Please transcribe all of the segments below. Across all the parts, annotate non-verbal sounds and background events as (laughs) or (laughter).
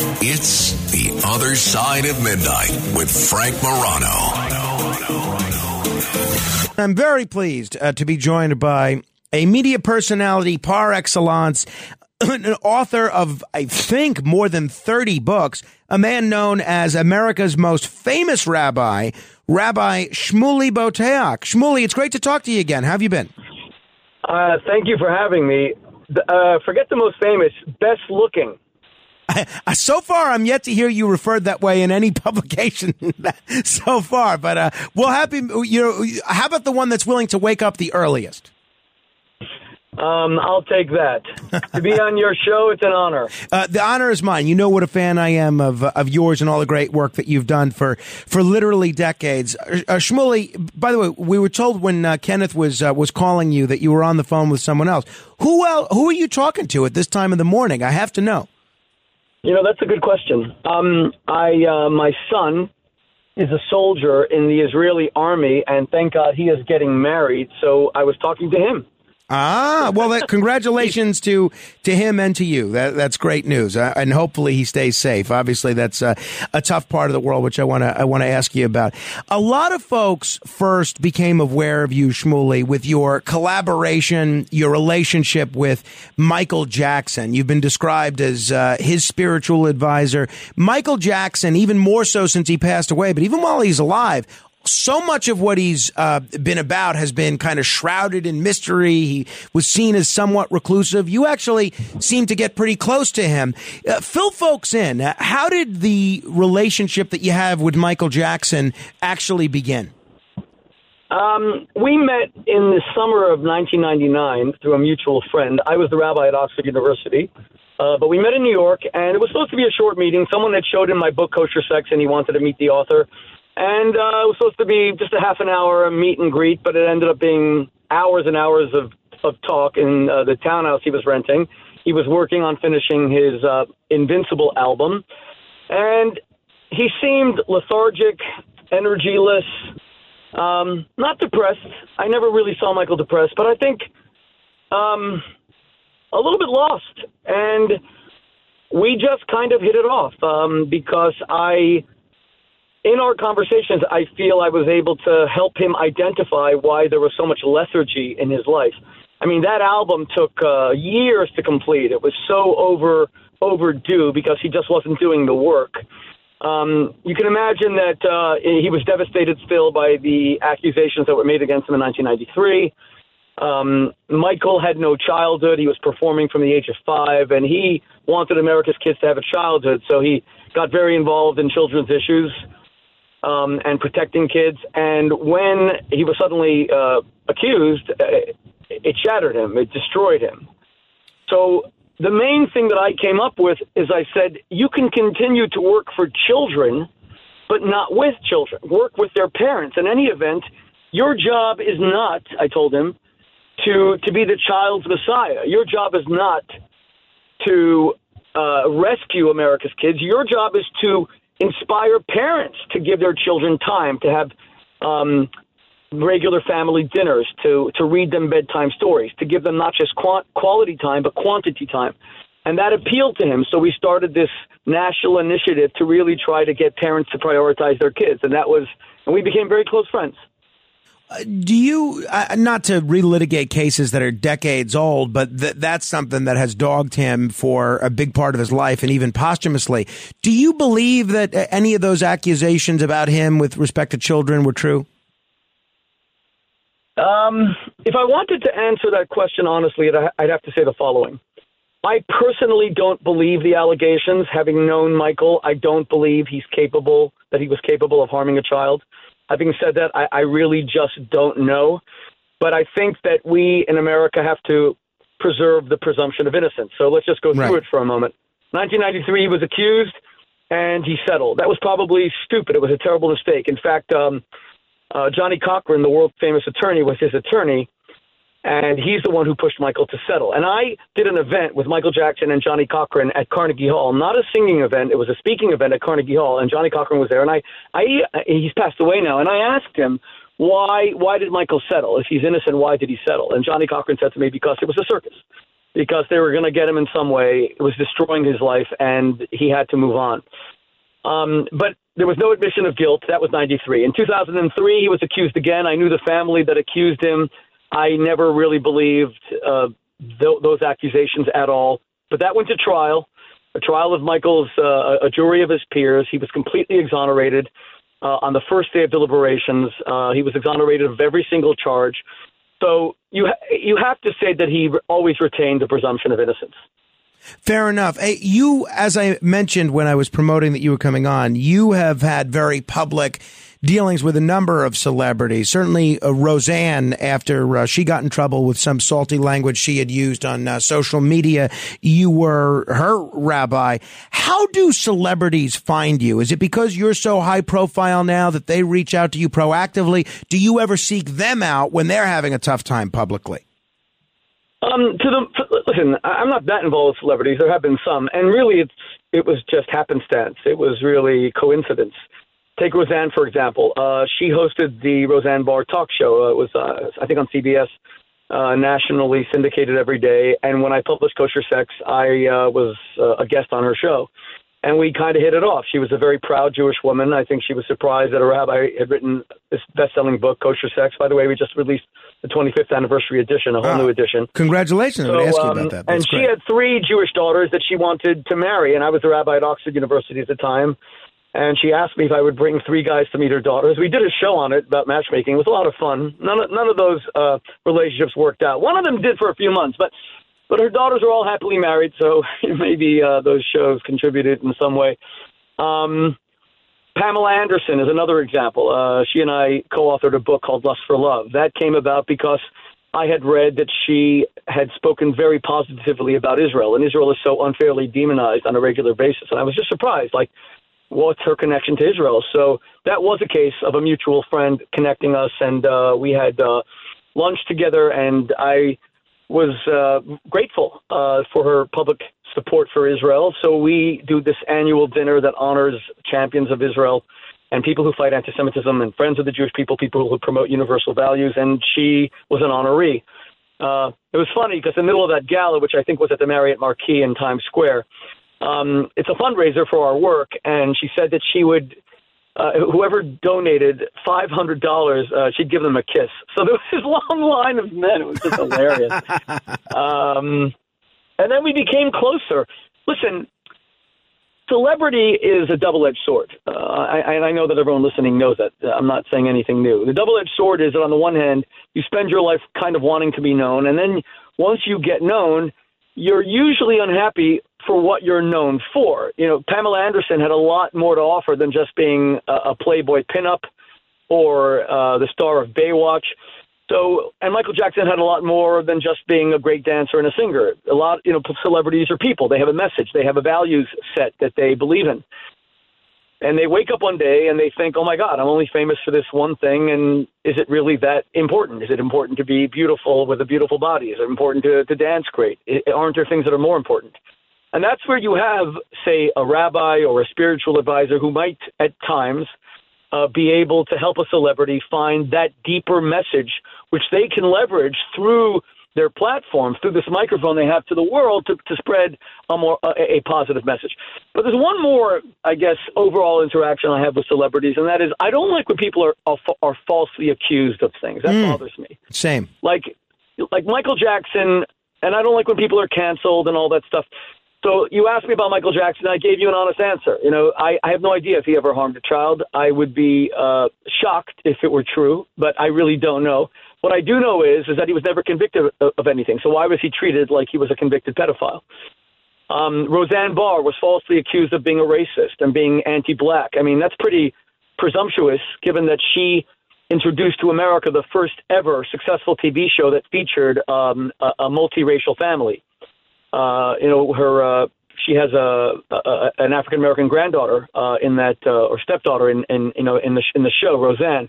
It's The Other Side of Midnight with Frank Morano. I'm very pleased uh, to be joined by a media personality par excellence, (clears throat) an author of, I think, more than 30 books, a man known as America's most famous rabbi, Rabbi Shmuley Boteach. Shmuley, it's great to talk to you again. How have you been? Uh, thank you for having me. Uh, forget the most famous, best looking. So far, I'm yet to hear you referred that way in any (laughs) publication so far. But uh, we'll happy. You know, how about the one that's willing to wake up the earliest? Um, I'll take that. to be on your show, it's an honor. (laughs) Uh, the honor is mine. You know what a fan I am of of yours and all the great work that you've done for for literally decades. Uh, uh Shmuley, by the way, we were told when uh, Kenneth was uh, was calling you that you were on the phone with someone else. Who else, Who are you talking to at this time of the morning? I have to know. You know, that's a good question. Um, I uh, my son is a soldier in the Israeli army, and thank God he is getting married. So I was talking to him. Ah, well, that, congratulations to to him and to you. That, that's great news, uh, and hopefully he stays safe. Obviously, that's a tough part of the world, which I want to I want to ask you about. A lot of folks first became aware of you, Shmuley, with your collaboration, your relationship with Michael Jackson. You've been described as uh, his spiritual advisor. Michael Jackson, even more so since he passed away, but even while he's alive, so much of what he's uh, been about has been kind of shrouded in mystery. He was seen as somewhat reclusive. You actually seem to get pretty close to him. Uh, fill folks in. Uh, how did the relationship that you have with Michael Jackson actually begin? Um, we met in the summer of 1999 through a mutual friend. I was the rabbi at Oxford University. Uh, but we met in New York, and it was supposed to be a short meeting. Someone had showed him my book, Kosher Sex, and he wanted to meet the author. And uh, it was supposed to be just a half an hour meet and greet, but it ended up being hours and hours of, of talk in uh, the townhouse he was renting. He was working on finishing his uh, Invincible album, and he seemed lethargic, energyless, um, not depressed. I never really saw Michael depressed, but I think um, a little bit lost. And we just kind of hit it off um, because I in our conversations, I feel I was able to help him identify why there was so much lethargy in his life. I mean, that album took uh, years to complete. It was so over overdue because he just wasn't doing the work. Um, you can imagine that uh, he was devastated still by the accusations that were made against him in 1993. Um, Michael had no childhood. He was performing from the age of five, and he wanted America's kids to have a childhood. So he got very involved in children's issues um, and protecting kids. And when he was suddenly uh, accused, uh, it shattered him, it destroyed him. So the main thing that I came up with is I said, you can continue to work for children, but not with children. Work with their parents. In any event, your job is not, I told him, to, to be the child's messiah. Your job is not to uh, rescue America's kids. Your job is to inspire parents to give their children time to have um, regular family dinners, to to read them bedtime stories, to give them not just quality time but quantity time. And that appealed to him. So we started this national initiative to really try to get parents to prioritize their kids. And that was, and we became very close friends do you uh, not to relitigate cases that are decades old, but th- that's something that has dogged him for a big part of his life and even posthumously. Do you believe that any of those accusations about him with respect to children were true? Um, if I wanted to answer that question honestly, I'd have to say the following. I personally don't believe the allegations. Having known Michael, I don't believe he's capable that he was capable of harming a child. Having said that, I, I really just don't know. But I think that we in America have to preserve the presumption of innocence. So let's just go through right. it for a moment. 1993, he was accused and he settled. That was probably stupid. It was a terrible mistake. In fact, um, uh, Johnnie Cochran, the world famous attorney, was his attorney, and he's the one who pushed Michael to settle. And I did an event with Michael Jackson and Johnnie Cochran at Carnegie Hall. Not a singing event; it was a speaking event at Carnegie Hall, and Johnnie Cochran was there. And I, I, he's passed away now, and I asked him why, why did Michael settle? If he's innocent, why did he settle? And Johnnie Cochran said to me, because it was a circus. Because they were going to get him in some way. It was destroying his life, and he had to move on. Um, but there was no admission of guilt. That was 93. In 2003, he was accused again. I knew the family that accused him. I never really believed uh, th- those accusations at all. But that went to trial, a trial of Michael's, uh, a jury of his peers. He was completely exonerated. Uh, on the first day of deliberations, uh, he was exonerated of every single charge. So you ha- you have to say that he always retained the presumption of innocence. Fair enough. Hey, you, as I mentioned when I was promoting that you were coming on, you have had very public dealings with a number of celebrities. Certainly, uh, Roseanne, after uh, she got in trouble with some salty language she had used on uh, social media, you were her rabbi. How do celebrities find you? Is it because you're so high profile now that they reach out to you proactively? Do you ever seek them out when they're having a tough time publicly? Um, to the listen, I'm not that involved with celebrities. There have been some, and really, it's it was just happenstance. It was really coincidence. Take Roseanne for example. Uh, she hosted the Roseanne Barr talk show. Uh, it was uh, I think on CBS, uh, nationally syndicated every day. And when I published Kosher Sex, I uh, was uh, a guest on her show and we kind of hit it off. She was a very proud Jewish woman. I think she was surprised that a rabbi had written this best-selling book, Kosher Sex. By the way, we just released the 25th anniversary edition, a whole new edition. Congratulations! So, I ask you about um, that. That's and great. she had three Jewish daughters that she wanted to marry, and I was the rabbi at Oxford University at the time. And she asked me if I would bring three guys to meet her daughters. We did a show on it about matchmaking. It was a lot of fun. None of, none of those uh, relationships worked out. One of them did for a few months, but but her daughters are all happily married, so (laughs) maybe uh, those shows contributed in some way. Um, Pamela Anderson is another example. Uh, she and I co-authored a book called Lust for Love. That came about because I had read that she had spoken very positively about Israel, and Israel is so unfairly demonized on a regular basis. And I was just surprised, like, what's her connection to Israel? So that was a case of a mutual friend connecting us, and uh, we had uh, lunch together, and I was uh, grateful uh, for her public support for Israel. So we do this annual dinner that honors champions of Israel and people who fight anti-Semitism and friends of the Jewish people, people who promote universal values. And she was an honoree. Uh, it was funny because in the middle of that gala, which I think was at the Marriott Marquis in Times Square, um, it's a fundraiser for our work, and she said that she would uh, whoever donated five hundred dollars, uh, she'd give them a kiss. (laughs) So there was this long line of men. It was just hilarious. (laughs) um, and then we became closer. Listen, celebrity is a double-edged sword. Uh, I, I know that everyone listening knows that. I'm not saying anything new. The double-edged sword is that on the one hand, you spend your life kind of wanting to be known, and then once you get known, you're usually unhappy for what you're known for. You know, Pamela Anderson had a lot more to offer than just being a, a Playboy pinup or uh, the star of Baywatch. So, and Michael Jackson had a lot more than just being a great dancer and a singer. A lot, you know, celebrities are people. They have a message. They have a values set that they believe in. And they wake up one day and they think, "Oh my God, I'm only famous for this one thing." And is it really that important? Is it important to be beautiful with a beautiful body? Is it important to, to dance great? Aren't there things that are more important? And that's where you have, say, a rabbi or a spiritual advisor who might, at times, uh, be able to help a celebrity find that deeper message, which they can leverage through their platform, through this microphone they have to the world to, to spread a more a, a positive message. But there's one more, I guess, overall interaction I have with celebrities, and that is I don't like when people are are, are falsely accused of things. That mm. bothers me. Same. Like like Michael Jackson, and I don't like when people are canceled and all that stuff. So you asked me about Michael Jackson. And I gave you an honest answer. You know, I, I have no idea if he ever harmed a child. I would be uh, shocked if it were true, but I really don't know. What I do know is is that he was never convicted of, of anything. So why was he treated like he was a convicted pedophile? Um, Roseanne Barr was falsely accused of being a racist and being anti-black. I mean, that's pretty presumptuous, given that she introduced to America the first ever successful TV show that featured um, a, a multiracial family. Uh, you know, her uh, She has a, a an African American granddaughter uh, in that uh, or stepdaughter in, in you know in the in the show Roseanne.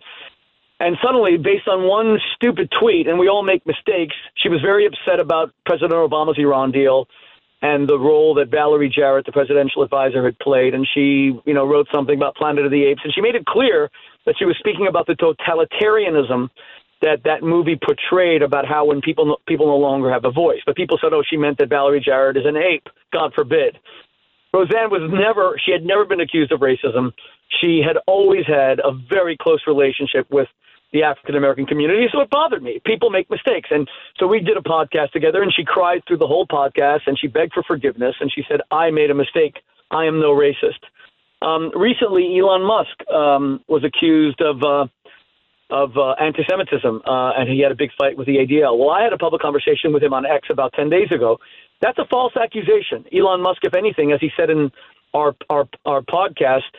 And suddenly, based on one stupid tweet, and we all make mistakes, she was very upset about President Obama's Iran deal and the role that Valerie Jarrett, the presidential advisor, had played. And she, you know, wrote something about Planet of the Apes, and she made it clear that she was speaking about the totalitarianism that that movie portrayed about how when people no, people no longer have a voice. But people said, oh, she meant that Valerie Jarrett is an ape. God forbid. Roseanne was never, she had never been accused of racism. She had always had a very close relationship with the African American community. So it bothered me. People make mistakes. And so we did a podcast together, and she cried through the whole podcast and she begged for forgiveness. And she said, I made a mistake. I am no racist. Um, recently, Elon Musk um, was accused of. Uh, of uh, anti-Semitism, uh, and he had a big fight with the ADL. Well, I had a public conversation with him on X about ten days ago. That's a false accusation. Elon Musk, if anything, as he said in our our, our podcast,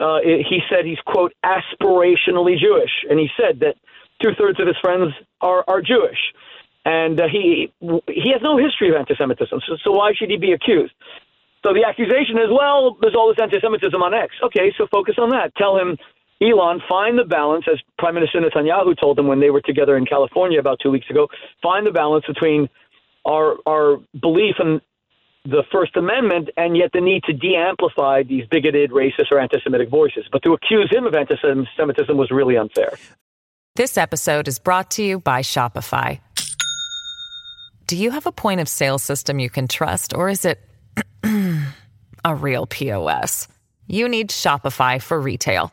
uh, he said he's quote aspirationally Jewish, and he said that two thirds of his friends are are Jewish, and uh, he he has no history of anti-Semitism. So, so why should he be accused? So the accusation is, well, there's all this anti-Semitism on X. Okay, so focus on that. Tell him, Elon, find the balance, as Prime Minister Netanyahu told him when they were together in California about two weeks ago. Find the balance between our our belief in the First Amendment and yet the need to de amplify these bigoted, racist, or anti Semitic voices. But to accuse him of anti Semitism was really unfair. This episode is brought to you by Shopify. Do you have a point of sale system you can trust, or is it (clears throat) a real POS? You need Shopify for retail.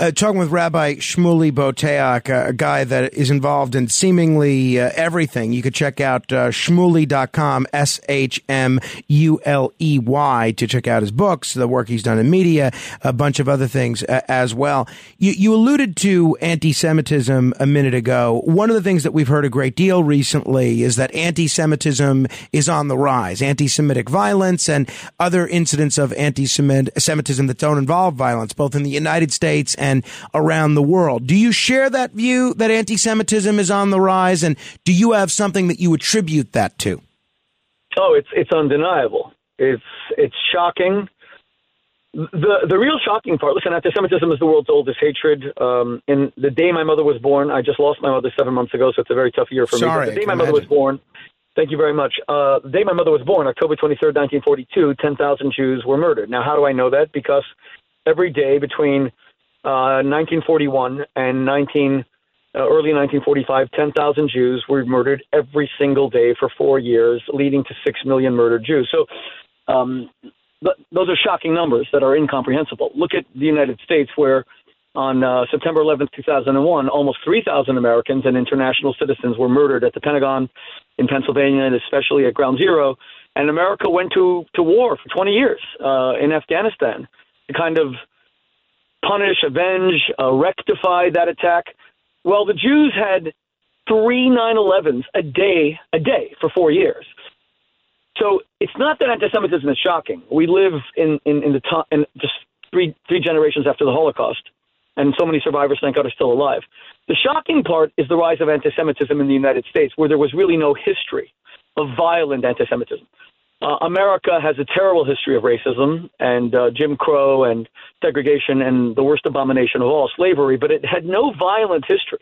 Uh, talking with Rabbi Shmuley Boteach, a guy that is involved in seemingly uh, everything. You could check out uh, shmuley.com, S H M U L E Y, to check out his books, the work he's done in media, a bunch of other things uh, as well. You, you alluded to anti Semitism a minute ago. One of the things that we've heard a great deal recently is that anti Semitism is on the rise, anti Semitic violence and other incidents of anti Semitism that don't involve violence, both in the United States and around the world. Do you share that view that anti Semitism is on the rise? And do you have something that you attribute that to? Oh, it's it's undeniable. It's it's shocking. The the real shocking part. Listen, anti-Semitism is the world's oldest hatred. Um, in the day my mother was born, I just lost my mother seven months ago, so it's a very tough year for Sorry, me. But the day my imagine. mother was born, thank you very much. Uh, the day my mother was born, October twenty third, nineteen forty two, ten thousand Jews were murdered. Now, how do I know that? Because every day between 1941 uh, and 19 uh, early 1945, 10,000 Jews were murdered every single day for four years, leading to six million murdered Jews. So. Um, th- those are shocking numbers that are incomprehensible. Look at the United States, where on uh, September 11th, 2001, almost 3,000 Americans and international citizens were murdered at the Pentagon in Pennsylvania, and especially at Ground Zero. And America went to, to war for 20 years uh, in Afghanistan to kind of punish, avenge, uh, rectify that attack. Well, the Jews had three 9/11s a day, a day for four years. So it's not that anti-Semitism is shocking. We live in in, in the time, in just three three generations after the Holocaust, and so many survivors, thank God, are still alive. The shocking part is the rise of anti-Semitism in the United States, where there was really no history of violent anti-Semitism. Uh, America has a terrible history of racism and uh, Jim Crow and segregation and the worst abomination of all, slavery, but it had no violent history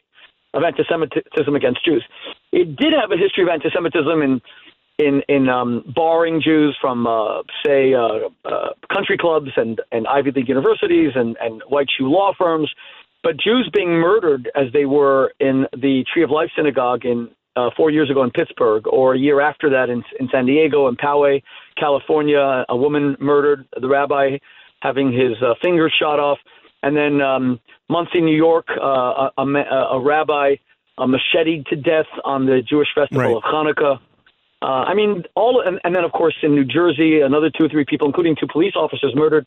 of anti-Semitism against Jews. It did have a history of anti-Semitism in in in um, barring Jews from, uh, say, uh, uh, country clubs and and Ivy League universities and and white shoe law firms, but Jews being murdered as they were in the Tree of Life synagogue in uh, four years ago in Pittsburgh, or a year after that in, in San Diego and Poway, California, a woman murdered, the rabbi having his uh, fingers shot off, and then um, Monsey, New York, uh, a, a, a rabbi uh, macheted to death on the Jewish festival Right. of Hanukkah. Uh, I mean, all, and, and then of course in New Jersey, another two or three people, including two police officers, murdered.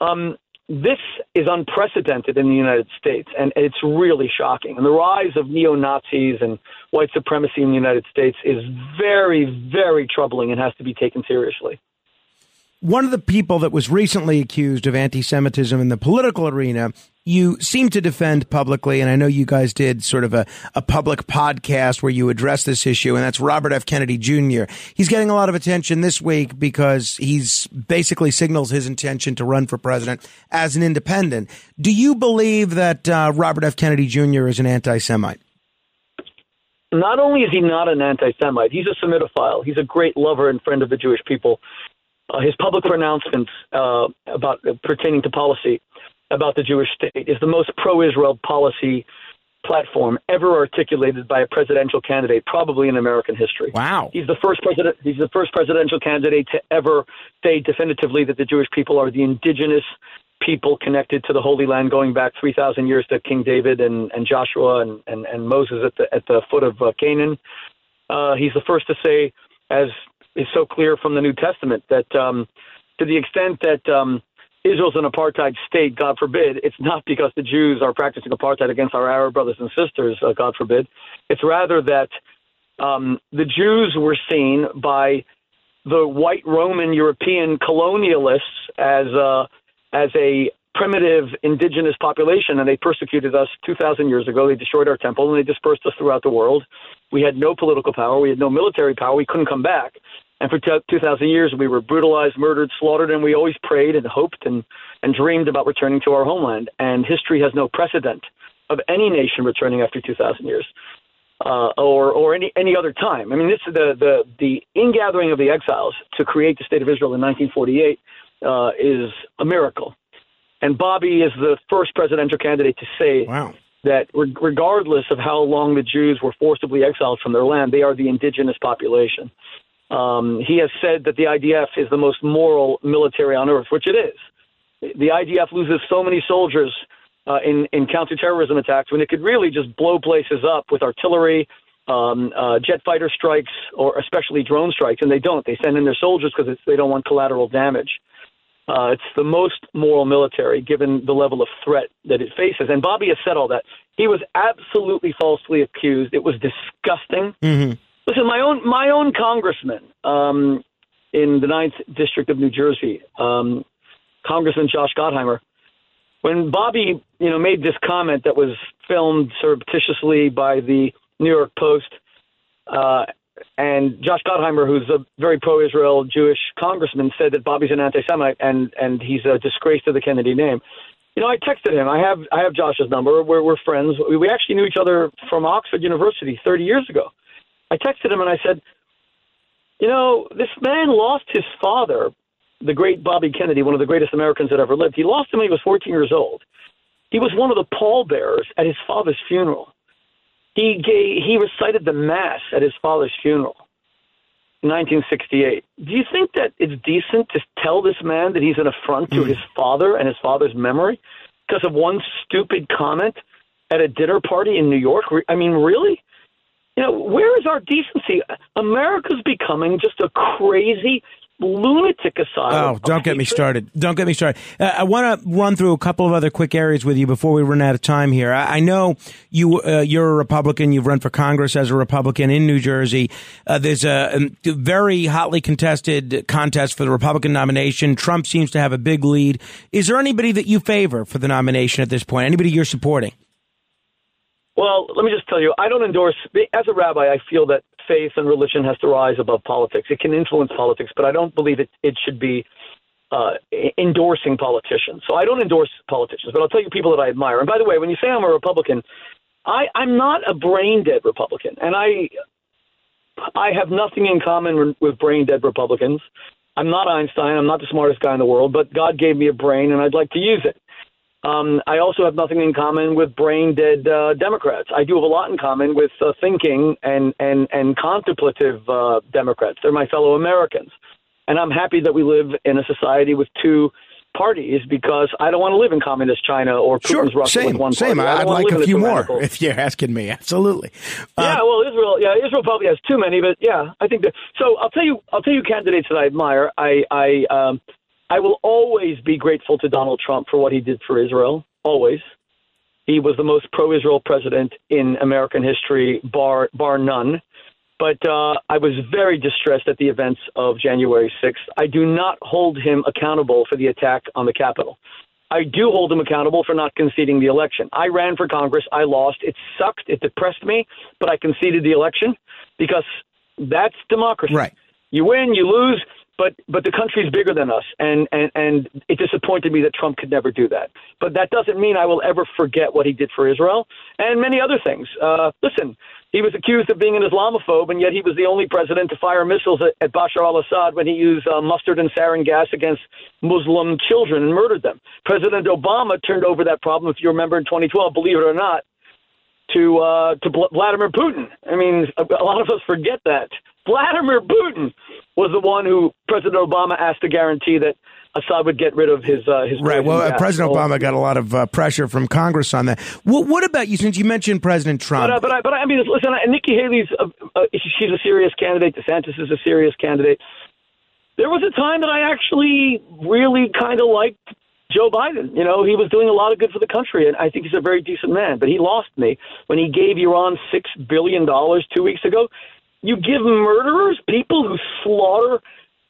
Um, this is unprecedented in the United States, and it's really shocking. And the rise of neo Nazis and white supremacy in the United States is very, very troubling and has to be taken seriously. One of the people that was recently accused of anti Semitism in the political arena, you seem to defend publicly, and I know you guys did sort of a, a public podcast where you address this issue, and that's Robert F. Kennedy Jr. He's getting a lot of attention this week because he's basically signals his intention to run for president as an independent. Do you believe that uh, Robert F. Kennedy Jr. is an anti Semite? Not only is he not an anti Semite, he's a Semitophile. He's a great lover and friend of the Jewish people uh, his public pronouncements uh, about uh, pertaining to policy about the Jewish state is the most pro-Israel policy platform ever articulated by a presidential candidate, probably in American history. Wow! He's the first president. He's the first presidential candidate to ever say definitively that the Jewish people are the indigenous people connected to the Holy Land, going back three thousand years to King David and, and Joshua and, and, and Moses at the at the foot of uh, Canaan. Uh, he's the first to say, as is so clear from the New Testament that um, to the extent that um, Israel's an apartheid state, God forbid, it's not (laughs) because the Jews are practicing apartheid against our Arab brothers and sisters, uh, God forbid. It's rather that um, the Jews were seen by the white Roman European colonialists as a, as a primitive indigenous population, and they persecuted us 2,000 years ago. They destroyed our temple and they dispersed us throughout the world. We had no political power. We had no military power. We couldn't come back. And for t- 2,000 years, we were brutalized, murdered, slaughtered, and we always prayed and hoped and, and dreamed about returning to our homeland. And history has no precedent of any nation returning after 2,000 years. Uh, or or any any other time. I mean, this the the the ingathering of the exiles to create the state of Israel in 1948 uh, is a miracle, and Bobby is the first presidential candidate to say wow. that re- regardless of how long the Jews were forcibly exiled from their land, they are the indigenous population. Um, he has said that the IDF is the most moral military on earth, which it is. The IDF loses so many soldiers uh, in, in counterterrorism attacks when it could really just blow places up with artillery, um, uh, jet fighter strikes, or especially drone strikes, and they don't. They send in their soldiers because they don't want collateral damage. Uh, it's the most moral military given the level of threat that it faces. And Bobby has said all that. He was absolutely falsely accused. It was disgusting. Mm-hmm. Listen, my own my own congressman um, in the Ninth District of New Jersey, um, Congressman Josh Gottheimer, when Bobby, you know, made this comment that was filmed surreptitiously by the New York Post, uh, and Josh Gottheimer, who's a very pro-Israel Jewish congressman, said that Bobby's an anti-Semite and and he's a disgrace to the Kennedy name. You know, I texted him. I have I have Josh's number. We're we're friends. We, we actually knew each other from Oxford University 30 years ago. I texted him and I said, you know, this man lost his father, the great Bobby Kennedy, one of the greatest Americans that ever lived. He lost him when he was 14 years old. He was one of the pallbearers at his father's funeral. He gave, he recited the mass at his father's funeral. in 1968. Do you think that it's decent to tell this man that he's an affront to mm. his father and his father's memory because of one stupid comment at a dinner party in New York? I mean, really? You know, where is our decency? America's becoming just a crazy lunatic asylum. Oh, don't get me started. Don't get me started. Uh, I want to run through a couple of other quick areas with you before we run out of time here. I, I know you uh, you're a Republican. You've run for Congress as a Republican in New Jersey. Uh, there's a, a, very hotly contested contest for the Republican nomination. Trump seems to have a big lead. Is there anybody that you favor for the nomination at this point? Anybody you're supporting? Well, let me just tell you, I don't endorse, as a rabbi, I feel that faith and religion has to rise above politics. It can influence politics, but I don't believe it, it should be uh, endorsing politicians. So I don't endorse politicians, but I'll tell you people that I admire. And by the way, when you say I'm a Republican, I, I'm not a brain dead Republican, and I I have nothing in common with brain dead Republicans. I'm not Einstein. I'm not the smartest guy in the world, but God gave me a brain, and I'd like to use it. Um, I also have nothing in common with brain dead uh, Democrats. I do have a lot in common with uh, thinking and and and contemplative uh, Democrats. They're my fellow Americans, and I'm happy that we live in a society with two parties because I don't want to live in communist China or Putin's sure, Russia same, with one same. party. I'd like a few more if you're asking me. Absolutely. Uh, yeah, well, Israel, yeah, Israel probably has too many, but yeah, I think that. So I'll tell you, I'll tell you candidates that I admire. I I um, I will always be grateful to Donald Trump for what he did for Israel. Always. He was the most pro-Israel president in American history, bar bar none. But uh, I was very distressed at the events of January 6th. I do not hold him accountable for the attack on the Capitol. I do hold him accountable for not conceding the election. I ran for Congress. I lost. It sucked. It depressed me, but I conceded the election because that's democracy. Right. You win, you lose but but the country's bigger than us, and and and it disappointed me that Trump could never do that. But that doesn't mean I will ever forget what he did for Israel and many other things. Uh, listen, he was accused of being an Islamophobe, and yet he was the only president to fire missiles at, at Bashar al-Assad when he used uh, mustard and sarin gas against Muslim children and murdered them. President Obama turned over that problem, if you remember, in 2012. Believe it or not, to uh, to Vladimir Putin. I mean, a lot of us forget that Vladimir Putin was the one who President Obama asked to guarantee that Assad would get rid of his uh, his right. Well, uh, President Obama got a lot of uh, pressure from Congress on that. What, what about you? Since you mentioned President Trump, but, uh, but, I, but I mean, listen, Nikki Haley's uh, uh, she's a serious candidate. DeSantis is a serious candidate. There was a time that I actually really kind of liked Joe Biden. You know, he was doing a lot of good for the country, and I think he's a very decent man. But he lost me when he gave Iran six billion dollars two weeks ago. You give murderers, people who slaughter,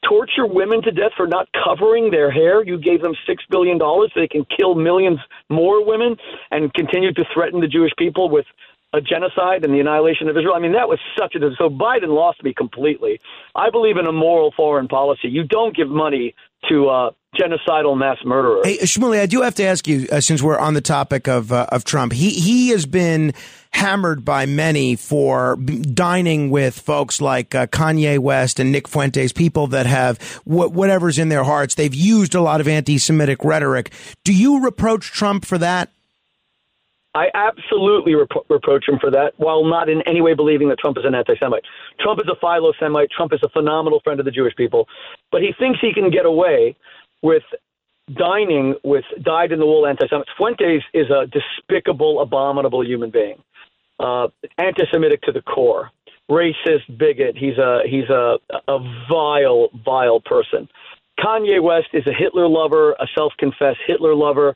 torture women to death for not covering their hair. You gave them $6 billion so they can kill millions more women and continue to threaten the Jewish people with a genocide and the annihilation of Israel. I mean, that was such a. So Biden lost me completely. I believe in a moral foreign policy. You don't give money to uh, genocidal mass murderers. Hey, Shmuley, I do have to ask you, uh, since we're on the topic of uh, of Trump, he he has been hammered by many for dining with folks like uh, Kanye West and Nick Fuentes, people that have wh- whatever's in their hearts. They've used a lot of anti-Semitic rhetoric. Do you reproach Trump for that? I absolutely rep- reproach him for that, while not in any way believing that Trump is an anti-Semite. Trump is a philo-Semite. Trump is a phenomenal friend of the Jewish people, but he thinks he can get away with dining with dyed-in-the-wool anti-Semites. Fuentes is a despicable, abominable human being uh, anti-Semitic to the core, racist, bigot. He's a he's a a vile, vile person. Kanye West is a Hitler lover, a self-confessed Hitler lover.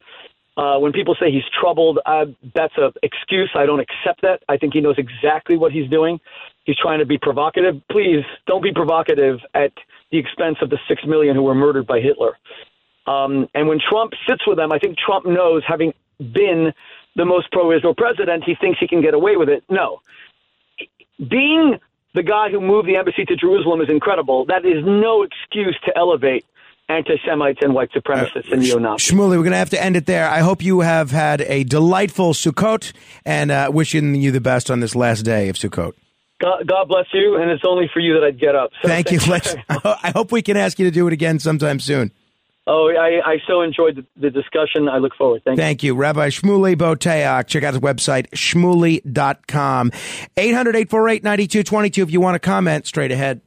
Uh, when people say he's troubled, uh, that's an excuse. I don't accept that. I think he knows exactly what he's doing. He's trying to be provocative. Please don't be provocative at the expense of the six million who were murdered by Hitler. Um, and when Trump sits with them, I think Trump knows, having been the most pro Israel president, he thinks he can get away with it. No. Being the guy who moved the embassy to Jerusalem is incredible. That is no excuse to elevate anti Semites and white supremacists uh, and neo Nazis. Shmuley, we're going to have to end it there. I hope you have had a delightful Sukkot and uh, wishing you the best on this last day of Sukkot. God, God, bless you, and it's only for you that I'd get up. So thank, thank you. Let's, (laughs) I hope we can ask you to do it again sometime soon. Oh, I, I so enjoyed the, the, discussion. I look forward. Thank, you. Thank you. you. Rabbi Shmuley Boteach. Check out his website, shmuley.com. 800 848 9222 if you want to comment straight ahead.